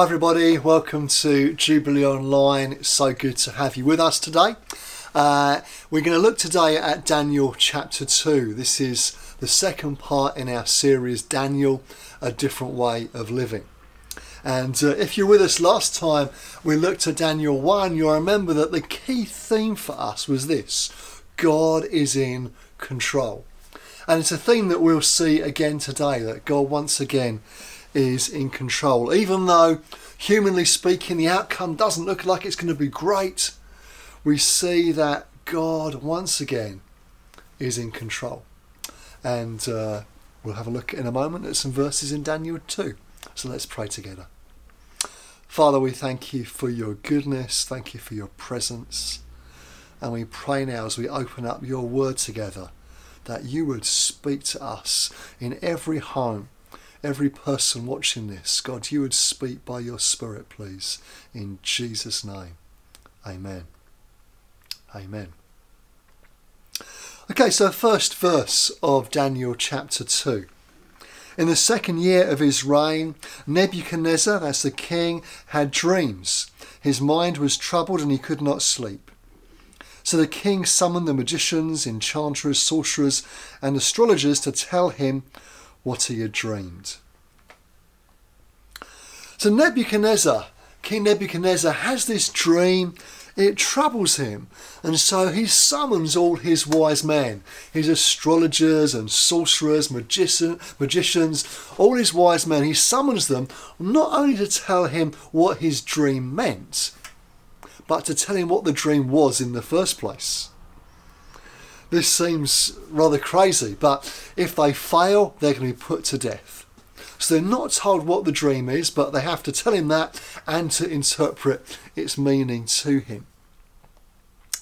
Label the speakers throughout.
Speaker 1: Hi, everybody. Welcome to Jubilee Online. It's so good to have you with us today. Uh, we're going to look today at Daniel chapter 2. This is the second part in our series, Daniel, A Different Way of Living. And uh, if you're with us last time, we looked at Daniel 1, you'll remember that the key theme for us was this God is in control. And it's a theme that we'll see again today that God once again is in control. Even though, humanly speaking, the outcome doesn't look like it's going to be great, we see that God once again is in control. And uh, we'll have a look in a moment at some verses in Daniel 2. So let's pray together. Father, we thank you for your goodness, thank you for your presence. And we pray now as we open up your word together that you would speak to us in every home every person watching this, God, you would speak by your Spirit, please. In Jesus' name. Amen. Amen. Okay, so first verse of Daniel chapter 2. In the second year of his reign, Nebuchadnezzar, that's the king, had dreams. His mind was troubled and he could not sleep. So the king summoned the magicians, enchanters, sorcerers, and astrologers to tell him what he had dreamed. So Nebuchadnezzar, King Nebuchadnezzar, has this dream. It troubles him, and so he summons all his wise men, his astrologers and sorcerers, magician, magicians, all his wise men. He summons them not only to tell him what his dream meant, but to tell him what the dream was in the first place. This seems rather crazy, but if they fail, they're going to be put to death. So they're not told what the dream is, but they have to tell him that and to interpret its meaning to him.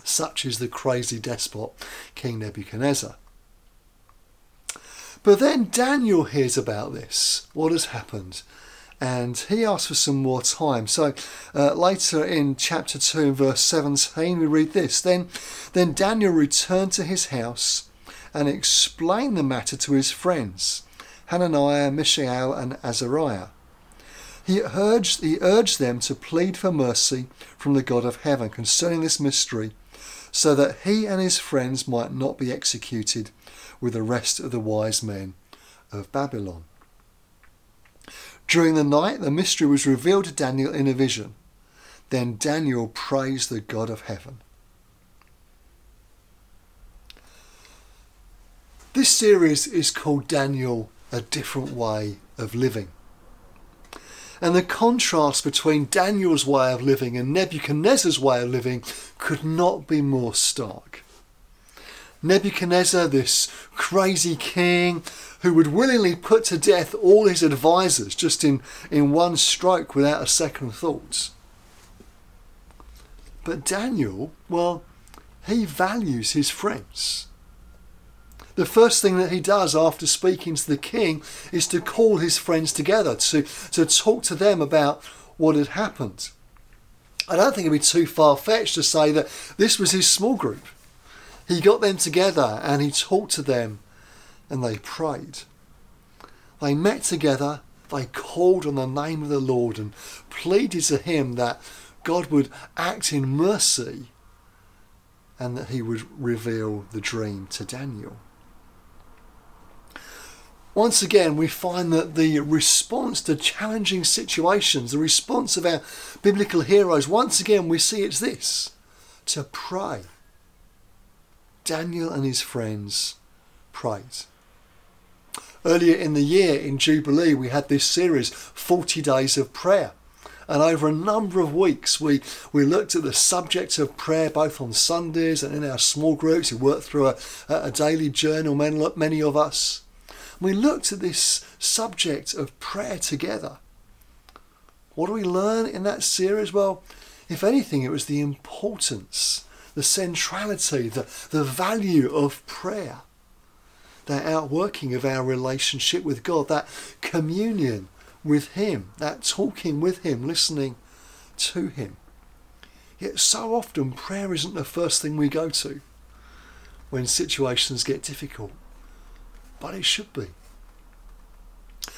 Speaker 1: Such is the crazy despot, King Nebuchadnezzar. But then Daniel hears about this. What has happened? And he asks for some more time. So uh, later in chapter 2 verse 17 we read this. Then, then Daniel returned to his house and explained the matter to his friends, Hananiah, Mishael and Azariah. He urged, he urged them to plead for mercy from the God of heaven concerning this mystery, so that he and his friends might not be executed with the rest of the wise men of Babylon. During the night, the mystery was revealed to Daniel in a vision. Then Daniel praised the God of heaven. This series is called Daniel, A Different Way of Living. And the contrast between Daniel's way of living and Nebuchadnezzar's way of living could not be more stark. Nebuchadnezzar, this crazy king who would willingly put to death all his advisers just in, in one stroke without a second thought. But Daniel, well, he values his friends. The first thing that he does after speaking to the king is to call his friends together, to, to talk to them about what had happened. I don't think it'd be too far fetched to say that this was his small group. He got them together and he talked to them and they prayed. They met together, they called on the name of the Lord and pleaded to him that God would act in mercy and that he would reveal the dream to Daniel. Once again, we find that the response to challenging situations, the response of our biblical heroes, once again, we see it's this to pray. Daniel and his friends prayed. Earlier in the year in Jubilee, we had this series, 40 Days of Prayer. And over a number of weeks, we, we looked at the subject of prayer both on Sundays and in our small groups. We worked through a, a daily journal, many, of us. We looked at this subject of prayer together. What do we learn in that series? Well, if anything, it was the importance, the centrality, the, the value of prayer that outworking of our relationship with God, that communion with Him, that talking with Him, listening to Him. Yet so often prayer isn't the first thing we go to when situations get difficult, but it should be.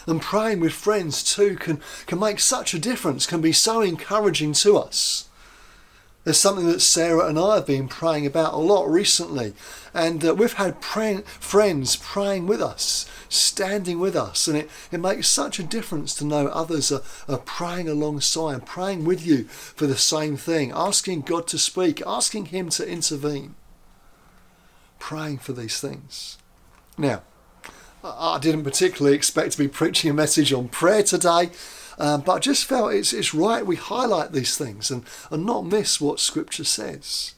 Speaker 1: And praying with friends too can, can make such a difference, can be so encouraging to us. There's something that Sarah and I have been praying about a lot recently, and uh, we've had pray- friends praying with us, standing with us, and it, it makes such a difference to know others are, are praying alongside, praying with you for the same thing, asking God to speak, asking Him to intervene, praying for these things. Now, I didn't particularly expect to be preaching a message on prayer today. Um, but I just felt it's, it's right we highlight these things and, and not miss what Scripture says.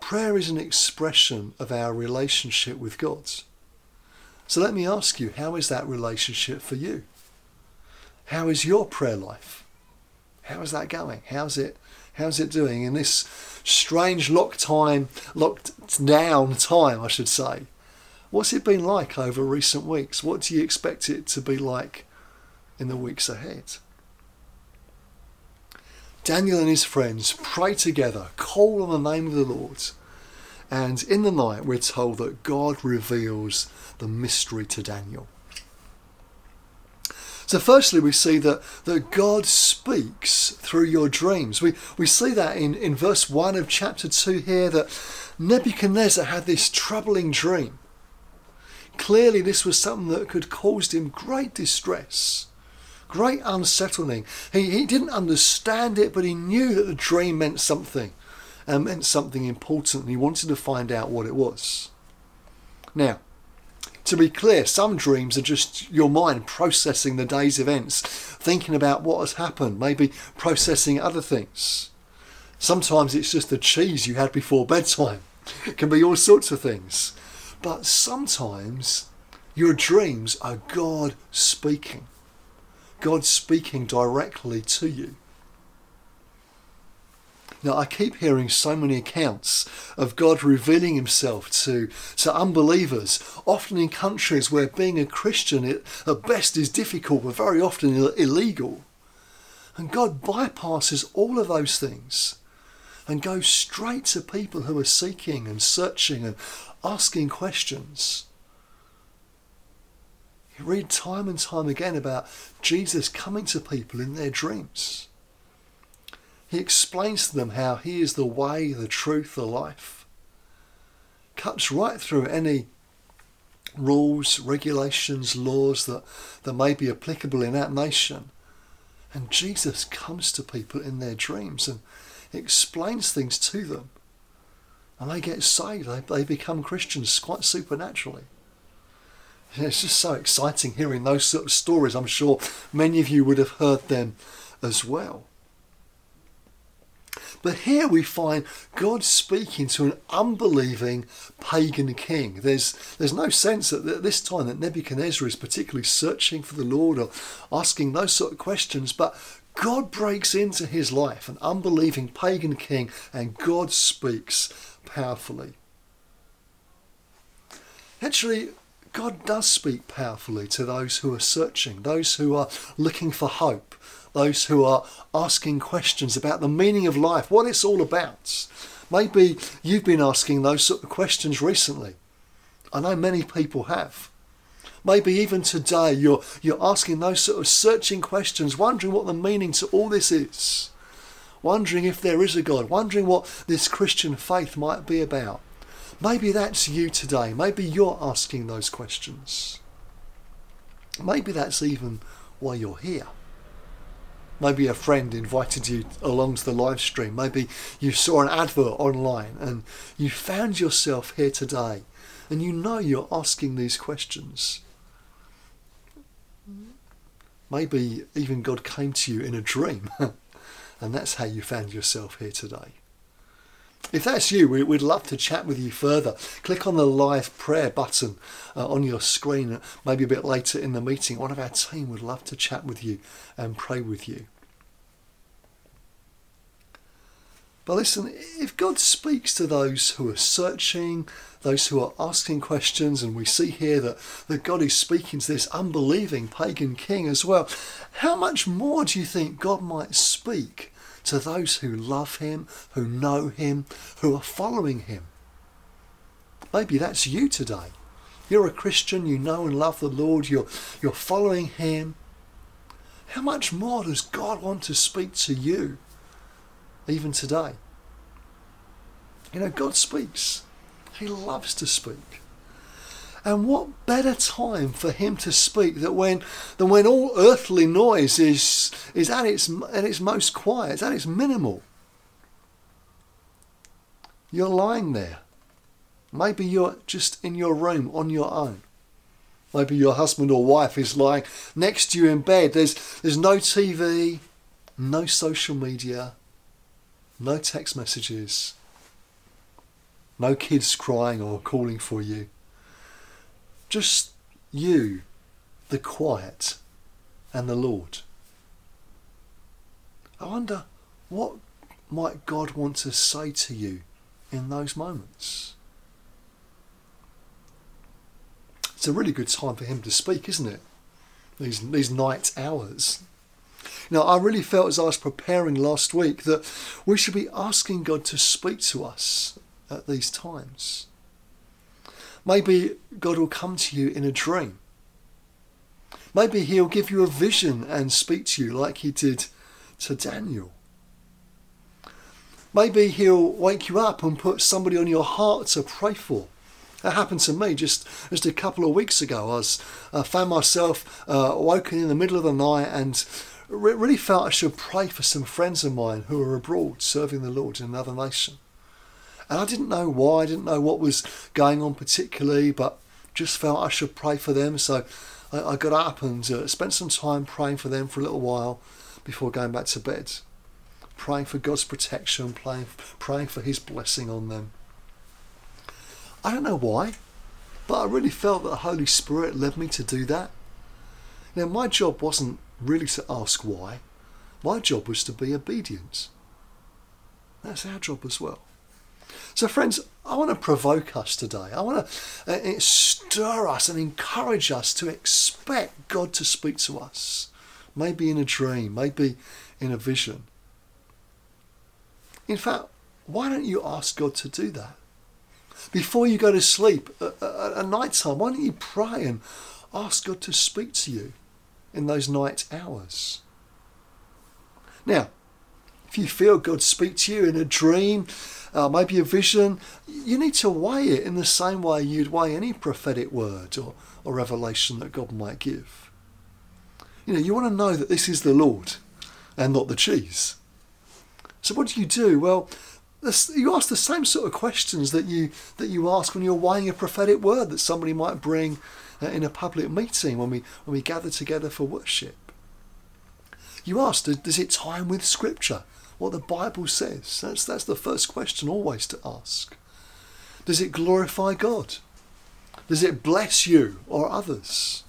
Speaker 1: Prayer is an expression of our relationship with God. So let me ask you, how is that relationship for you? How is your prayer life? How is that going? How's it how's it doing in this strange locked time locked down time, I should say? What's it been like over recent weeks? What do you expect it to be like in the weeks ahead. Daniel and his friends pray together, call on the name of the Lord, and in the night we're told that God reveals the mystery to Daniel. So, firstly, we see that, that God speaks through your dreams. We, we see that in, in verse 1 of chapter 2 here that Nebuchadnezzar had this troubling dream. Clearly, this was something that could cause him great distress great unsettling. He, he didn't understand it, but he knew that the dream meant something and meant something important, and he wanted to find out what it was. Now, to be clear, some dreams are just your mind processing the day's events, thinking about what has happened, maybe processing other things. Sometimes it's just the cheese you had before bedtime. It can be all sorts of things. But sometimes your dreams are God speaking. God speaking directly to you. Now, I keep hearing so many accounts of God revealing himself to, to unbelievers, often in countries where being a Christian it, at best is difficult, but very often illegal. And God bypasses all of those things and goes straight to people who are seeking and searching and asking questions. You read time and time again about Jesus coming to people in their dreams. He explains to them how He is the way, the truth, the life. Cuts right through any rules, regulations, laws that, that may be applicable in that nation. And Jesus comes to people in their dreams and explains things to them. And they get saved. They, they become Christians quite supernaturally. It's just so exciting hearing those sort of stories. I'm sure many of you would have heard them as well. But here we find God speaking to an unbelieving pagan king. There's, there's no sense that at this time that Nebuchadnezzar is particularly searching for the Lord or asking those sort of questions, but God breaks into his life, an unbelieving pagan king, and God speaks powerfully. Actually, God does speak powerfully to those who are searching, those who are looking for hope, those who are asking questions about the meaning of life, what it's all about. Maybe you've been asking those sort of questions recently. I know many people have. Maybe even today you're, you're asking those sort of searching questions, wondering what the meaning to all this is, wondering if there is a God, wondering what this Christian faith might be about. Maybe that's you today. Maybe you're asking those questions. Maybe that's even why you're here. Maybe a friend invited you along to the live stream. Maybe you saw an advert online and you found yourself here today and you know you're asking these questions. Maybe even God came to you in a dream and that's how you found yourself here today. If that's you, we'd love to chat with you further. Click on the live prayer button uh, on your screen, uh, maybe a bit later in the meeting. One of our team would love to chat with you and pray with you. But listen, if God speaks to those who are searching, those who are asking questions, and we see here that, that God is speaking to this unbelieving pagan king as well, how much more do you think God might speak to those who love him, who know him, who are following him? Maybe that's you today. You're a Christian, you know and love the Lord, you're, you're following him. How much more does God want to speak to you, even today? You know, God speaks. He loves to speak. And what better time for him to speak than when, than when all earthly noise is, is at, its, at its most quiet, at its minimal? You're lying there. Maybe you're just in your room on your own. Maybe your husband or wife is lying next to you in bed. There's, there's no TV, no social media, no text messages, no kids crying or calling for you. Just you, the quiet, and the Lord. I wonder what might God want to say to you in those moments? It's a really good time for him to speak, isn't it? These, these night hours. Now, I really felt as I was preparing last week that we should be asking God to speak to us at these times. Maybe God will come to you in a dream. Maybe He'll give you a vision and speak to you like He did to Daniel. Maybe He'll wake you up and put somebody on your heart to pray for. That happened to me just, just a couple of weeks ago. I was, uh, found myself uh, woken in the middle of the night and re- really felt I should pray for some friends of mine who are abroad serving the Lord in another nation. And I didn't know why, I didn't know what was going on particularly, but just felt I should pray for them. So I, I got up and uh, spent some time praying for them for a little while before going back to bed. Praying for God's protection, praying, praying for His blessing on them. I don't know why, but I really felt that the Holy Spirit led me to do that. Now, my job wasn't really to ask why, my job was to be obedient. That's our job as well. So, friends, I want to provoke us today. I want to uh, stir us and encourage us to expect God to speak to us. Maybe in a dream, maybe in a vision. In fact, why don't you ask God to do that? Before you go to sleep at, at night time, why don't you pray and ask God to speak to you in those night hours? Now, if you feel God speak to you in a dream, uh, maybe a vision, you need to weigh it in the same way you'd weigh any prophetic word or, or revelation that God might give. You know, you want to know that this is the Lord and not the cheese. So what do you do? Well, you ask the same sort of questions that you that you ask when you're weighing a prophetic word that somebody might bring uh, in a public meeting when we when we gather together for worship. You ask, does it in with Scripture? What the Bible says? That's, that's the first question always to ask. Does it glorify God? Does it bless you or others?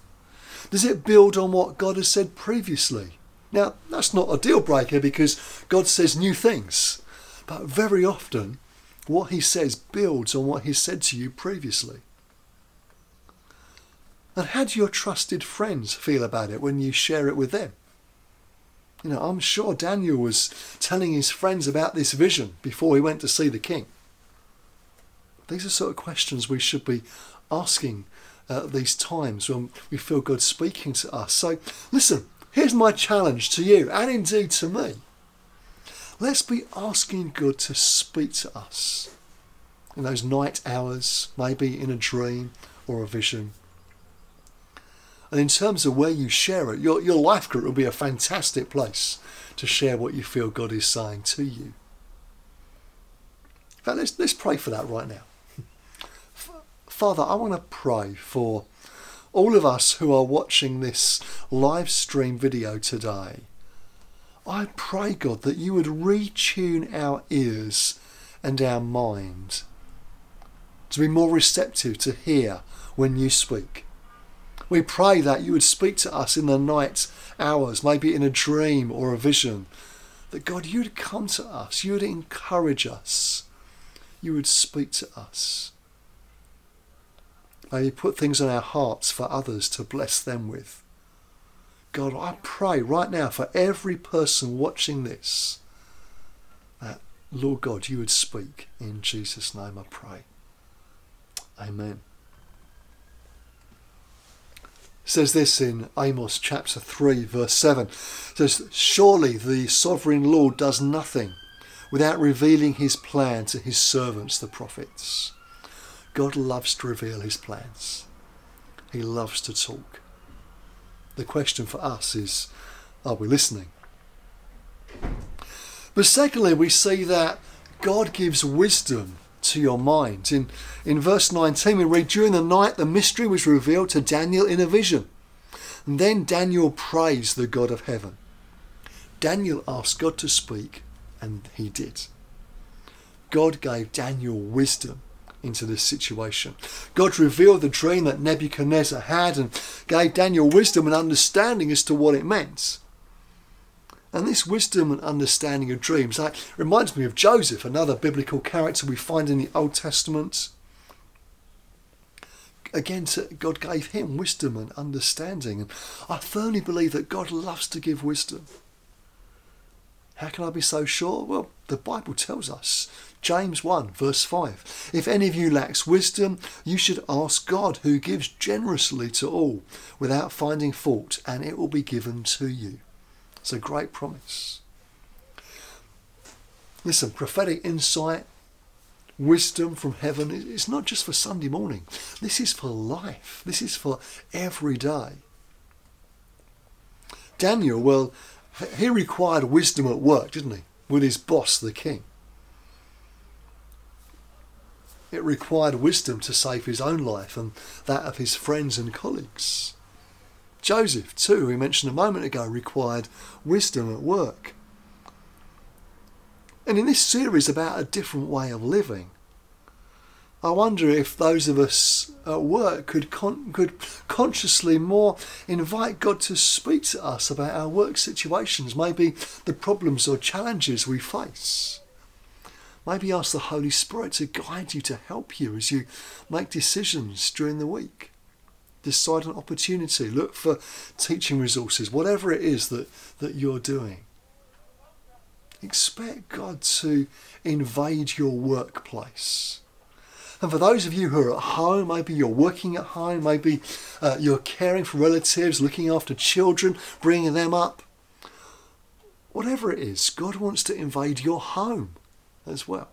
Speaker 1: Does it build on what God has said previously? Now, that's not a deal breaker because God says new things, but very often what He says builds on what He said to you previously. And how do your trusted friends feel about it when you share it with them? You know, I'm sure Daniel was telling his friends about this vision before he went to see the king. These are sort of questions we should be asking at these times when we feel God speaking to us. So, listen, here's my challenge to you and indeed to me. Let's be asking God to speak to us in those night hours, maybe in a dream or a vision. And in terms of where you share it, your, your life group will be a fantastic place to share what you feel God is saying to you. In fact, let's, let's pray for that right now. Father, I want to pray for all of us who are watching this live stream video today. I pray, God, that you would retune our ears and our mind to be more receptive to hear when you speak. We pray that you would speak to us in the night hours, maybe in a dream or a vision, that God, you'd come to us, you'd encourage us, you would speak to us. May you put things on our hearts for others to bless them with. God, I pray right now for every person watching this that, Lord God, you would speak. In Jesus' name I pray. Amen. It says this in Amos chapter 3, verse 7. It says, Surely the sovereign Lord does nothing without revealing his plan to his servants, the prophets. God loves to reveal his plans. He loves to talk. The question for us is, are we listening? But secondly, we see that God gives wisdom to your mind. In, in verse 19, we read, During the night, the mystery was revealed to Daniel in a vision. And then Daniel praised the God of heaven. Daniel asked God to speak, and he did. God gave Daniel wisdom into this situation. God revealed the dream that Nebuchadnezzar had and gave Daniel wisdom and understanding as to what it meant. And this wisdom and understanding of dreams that reminds me of Joseph, another biblical character we find in the Old Testament. Again, God gave him wisdom and understanding. And I firmly believe that God loves to give wisdom. How can I be so sure? Well, the Bible tells us. James 1, verse 5. If any of you lacks wisdom, you should ask God, who gives generously to all, without finding fault, and it will be given to you. It's a great promise. Listen, prophetic insight, wisdom from heaven, it's not just for Sunday morning. This is for life. This is for every day. Daniel, well, he required wisdom at work, didn't he? With his boss, the king. It required wisdom to save his own life and that of his friends and colleagues. Joseph, too, we mentioned a moment ago, required wisdom at work. And in this series about a different way of living, I wonder if those of us at work could con- could consciously more invite God to speak to us about our work situations, maybe the problems or challenges we face. Maybe ask the Holy Spirit to guide you to help you as you make decisions during the week. Decide an opportunity, look for teaching resources, whatever it is that, that you're doing. Expect God to invade your workplace and for those of you who are at home, maybe you're working at home, maybe uh, you're caring for relatives, looking after children, bringing them up. Whatever it is, God wants to invade your home as well.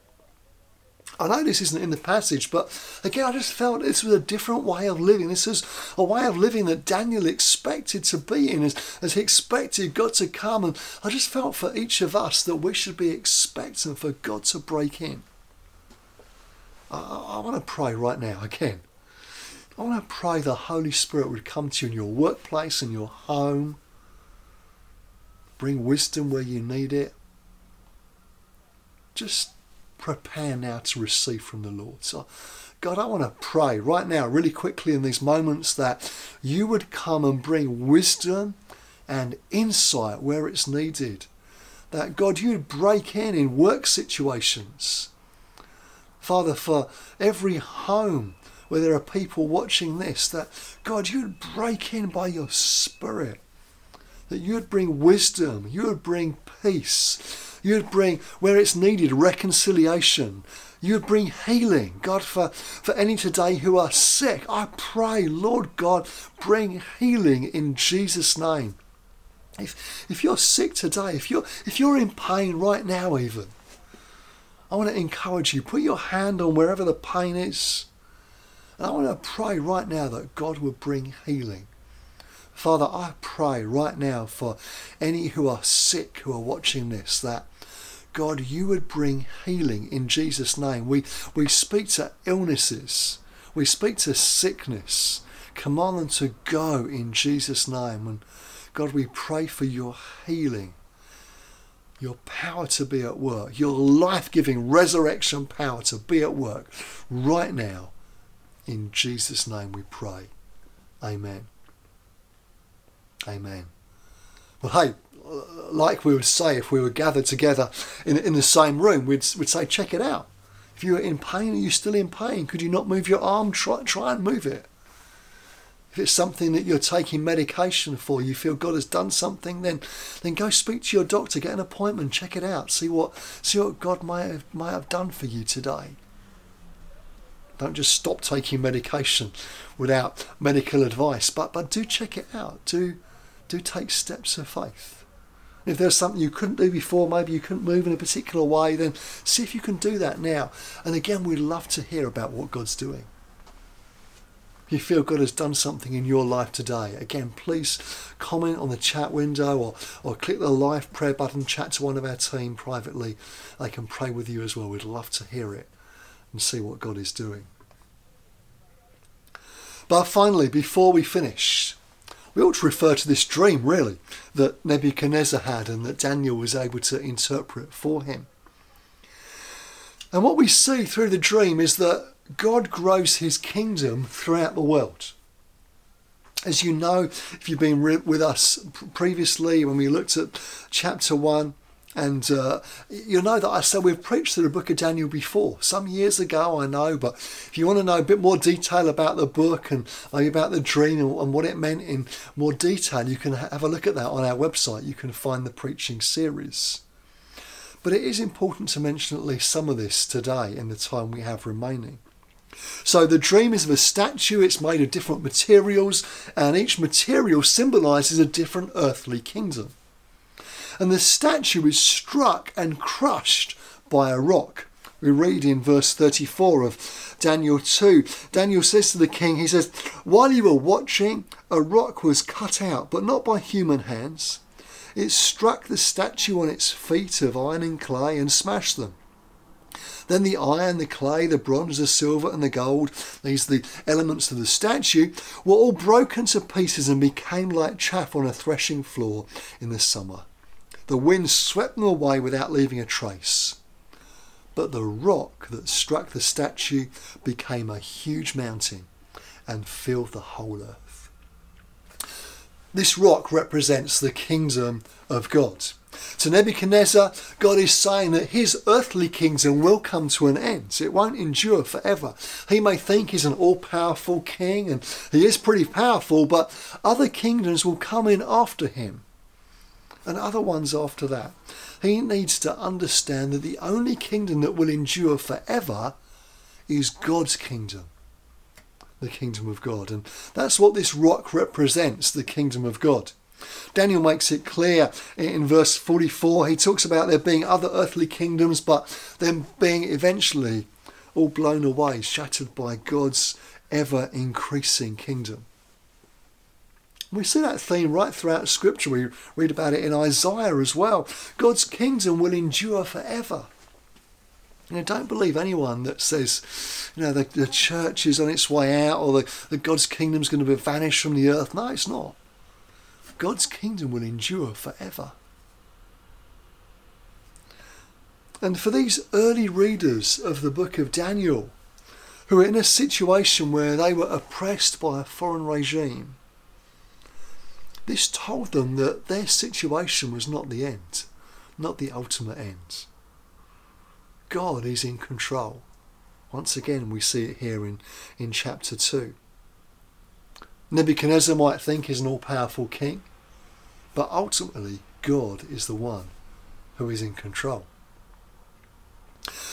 Speaker 1: I know this isn't in the passage, but again, I just felt this was a different way of living. This is a way of living that Daniel expected to be in, as, as he expected God to come. And I just felt for each of us that we should be expecting for God to break in. I, I want to pray right now again. I want to pray the Holy Spirit would come to you in your workplace, in your home, bring wisdom where you need it. Just prepare now to receive from the Lord. So, God, I want to pray right now, really quickly in these moments, that you would come and bring wisdom and insight where it's needed. That, God, you would break in in work situations Father, for every home where there are people watching this, that God, you would break in by your Spirit, that you would bring wisdom, you would bring peace, you would bring, where it's needed, reconciliation. You would bring healing. God, for, for any today who are sick, I pray, Lord God, bring healing in Jesus' name. If, if you're sick today, if you're, if you're in pain right now, even, I want to encourage you. Put your hand on wherever the pain is. And I want to pray right now that God will bring healing. Father, I pray right now for any who are sick who are watching this that God, you would bring healing in Jesus' name. We, we speak to illnesses, we speak to sickness. Command them to go in Jesus' name. And God, we pray for your healing your power to be at work, your life giving resurrection power to be at work right now. In Jesus' name we pray. Amen. Amen. Well, hey, like we would say if we were gathered together in, in the same room, we'd, we'd say, check it out. If you're in pain, are you still in pain? Could you not move your arm? Try, try and move it. If it's something that you're taking medication for, you feel God has done something, then then go speak to your doctor, get an appointment, check it out, see what see what God might have, might have done for you today. Don't just stop taking medication without medical advice, but but do check it out. Do do take steps of faith. If there's something you couldn't do before, maybe you couldn't move in a particular way, then see if you can do that now. And again, we'd love to hear about what God's doing. If you feel God has done something in your life today, again, please comment on the chat window or, or click the live prayer button, chat to one of our team privately. They can pray with you as well. We'd love to hear it and see what God is doing. But finally, before we finish, we ought to refer to this dream, really, that Nebuchadnezzar had and that Daniel was able to interpret for him. And what we see through the dream is that God grows his kingdom throughout the world. As you know, if you've been with us previously, when we looked at chapter 1, and uh, you know that I said we've preached through the book of Daniel before, some years ago, I know. But if you want to know a bit more detail about the book and about the dream and, what it meant in more detail, you can have a look at that on our website. You can find the preaching series. But it is important to mention at least some of this today in the time we have remaining. So the dream is of a statue, it's made of different materials, and each material symbolises a different earthly kingdom and the statue is struck and crushed by a rock. We read in verse 34 of Daniel 2. Daniel says to the king, he says, While you were watching, a rock was cut out, but not by human hands. It struck the statue on its feet of iron and clay and smashed them. Then the iron, the clay, the bronze, the silver, and the gold, these the elements of the statue, were all broken to pieces and became like chaff on a threshing floor in the summer. The wind swept them away without leaving a trace. But the rock that struck the statue became a huge mountain and filled the whole earth. This rock represents the kingdom of God. To Nebuchadnezzar, God is saying that his earthly kingdom will come to an end. It won't endure forever. He may think he's an all powerful king, and he is pretty powerful, but other kingdoms will come in after him and other ones after that. He needs to understand that the only kingdom that will endure forever is God's kingdom, the kingdom of God. And that's what this rock represents the kingdom of God. Daniel makes it clear in verse 44. He talks about there being other earthly kingdoms, but them being eventually all blown away, shattered by God's ever increasing kingdom. We see that theme right throughout Scripture. We read about it in Isaiah as well. God's kingdom will endure forever. You know, don't believe anyone that says, you know, the, the church is on its way out or the, the God's kingdom is going to be vanished from the earth. No, it's not. God's kingdom will endure forever. And for these early readers of the book of Daniel, who are in a situation where they were oppressed by a foreign regime, this told them that their situation was not the end, not the ultimate end. God is in control. Once again, we see it here in, in chapter 2. Nebuchadnezzar might think he's an all powerful king, but ultimately, God is the one who is in control.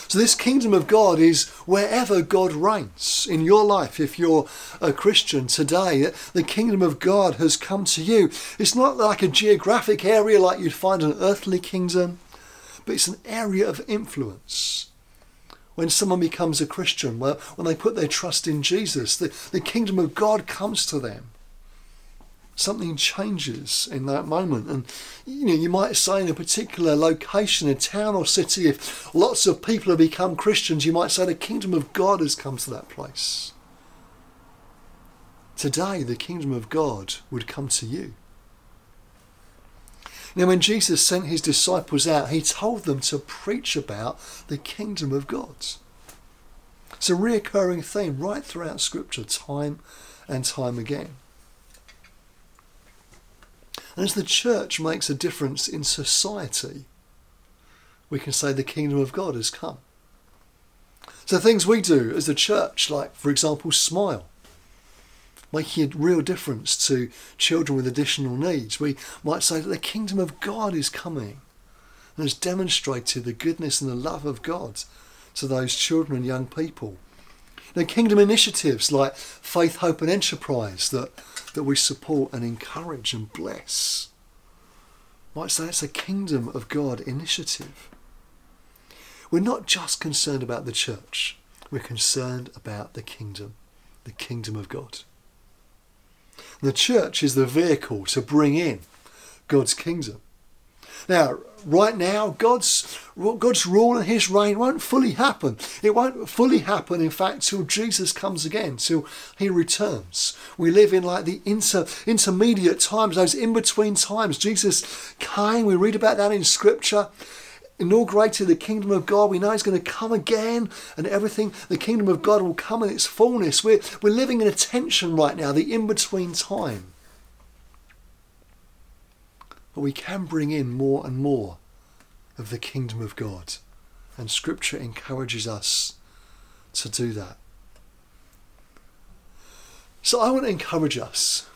Speaker 1: So, this kingdom of God is wherever God reigns in your life. If you're a Christian today, the kingdom of God has come to you. It's not like a geographic area like you'd find an earthly kingdom, but it's an area of influence. When someone becomes a Christian, when they put their trust in Jesus, the, the kingdom of God comes to them something changes in that moment. And you know, you might say in a particular location, a town or city, if lots of people have become Christians, you might say the kingdom of God has come to that place. Today, the kingdom of God would come to you. Now, when Jesus sent his disciples out, he told them to preach about the kingdom of God. It's a reoccurring theme right throughout Scripture, time and time again. And as the church makes a difference in society, we can say the kingdom of God has come. So things we do as the church, like for example, smile, making a real difference to children with additional needs. We might say that the kingdom of God is coming and has demonstrated the goodness and the love of God to those children and young people. Now, kingdom initiatives like Faith, Hope and Enterprise that, that we support and encourage and bless. Might say it's a kingdom of God initiative. We're not just concerned about the church, we're concerned about the kingdom, the kingdom of God. The church is the vehicle to bring in God's kingdom. Now, right now, God's God's rule and His reign won't fully happen. It won't fully happen, in fact, till Jesus comes again, till He returns. We live in like the inter, intermediate times, those in between times. Jesus came. We read about that in Scripture inaugurated the kingdom of God. We know He's going to come again and everything. The kingdom of God will come in its fullness. We're, we're living in a tension right now, the in between time. But we can bring in more and more of the kingdom of God. And Scripture encourages us to do that. So I want to encourage us,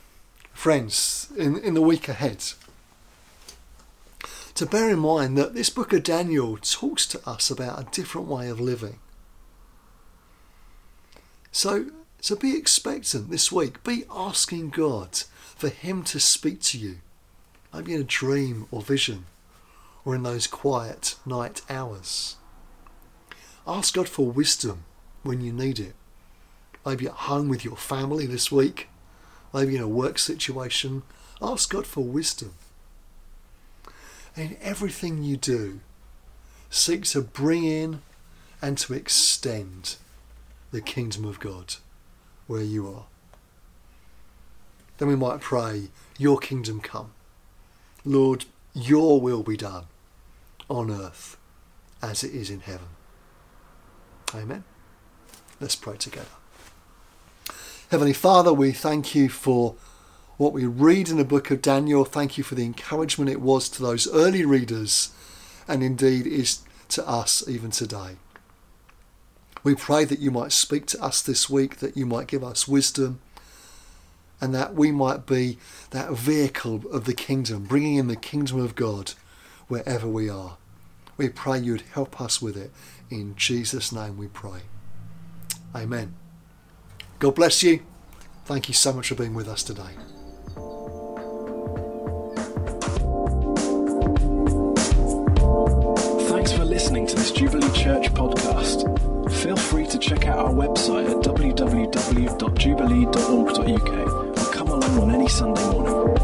Speaker 1: friends, in, in the week ahead to bear in mind that this book of Daniel talks to us about a different way of living. So, so be expectant this week. Be asking God for Him to speak to you, maybe in a dream or vision, or in those quiet night hours. Ask God for wisdom when you need it. Maybe at home with your family this week, maybe in a work situation. Ask God for wisdom in everything you do, seek to bring in and to extend the kingdom of God where you are. Then we might pray, Your kingdom come. Lord, Your will be done on earth as it is in heaven. Amen. Let's pray together. Heavenly Father, we thank you for what we read in the book of Daniel. Thank you for the encouragement it was to those early readers and indeed is to us even today. We pray that you might speak to us this week, that you might give us wisdom, and that we might be that vehicle of the kingdom, bringing in the kingdom of God wherever we are. We pray you'd help us with it. In Jesus' name we pray. Amen. God bless you. Thank you so much for being with us today.
Speaker 2: Thanks for listening to this Jubilee Church podcast. Feel free to check out our website at www.jubilee.org.uk on any Sunday morning.